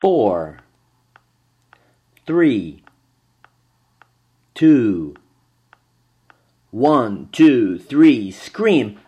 four, three, two, one, two, three, scream.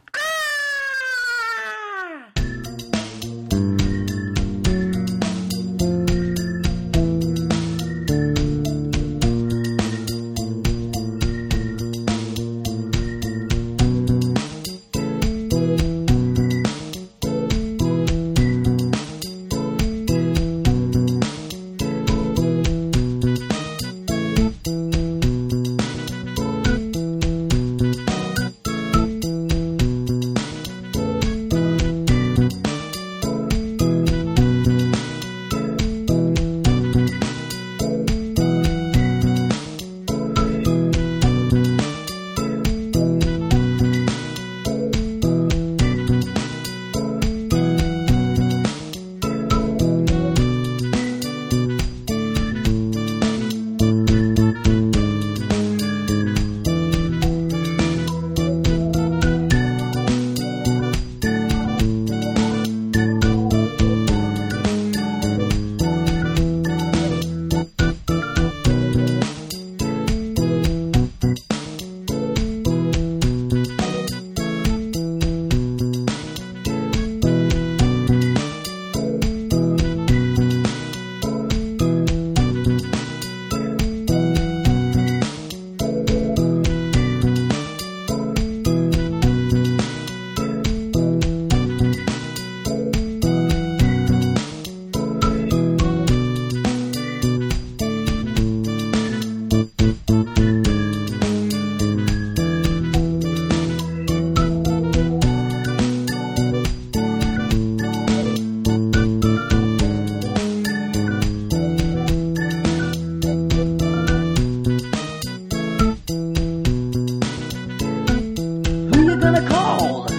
Gonna call?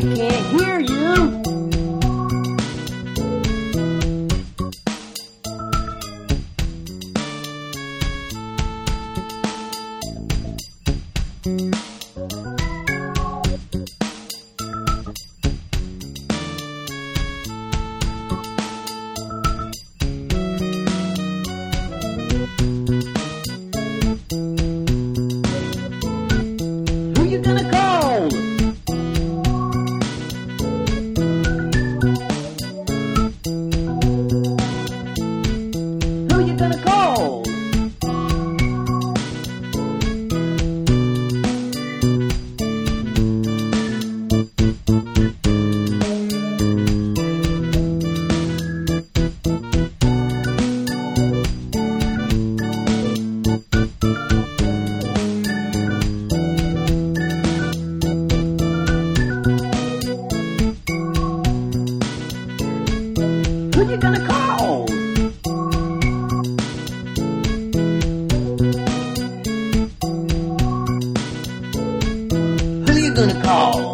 I can't hear you. Who you gonna call? Who you gonna call?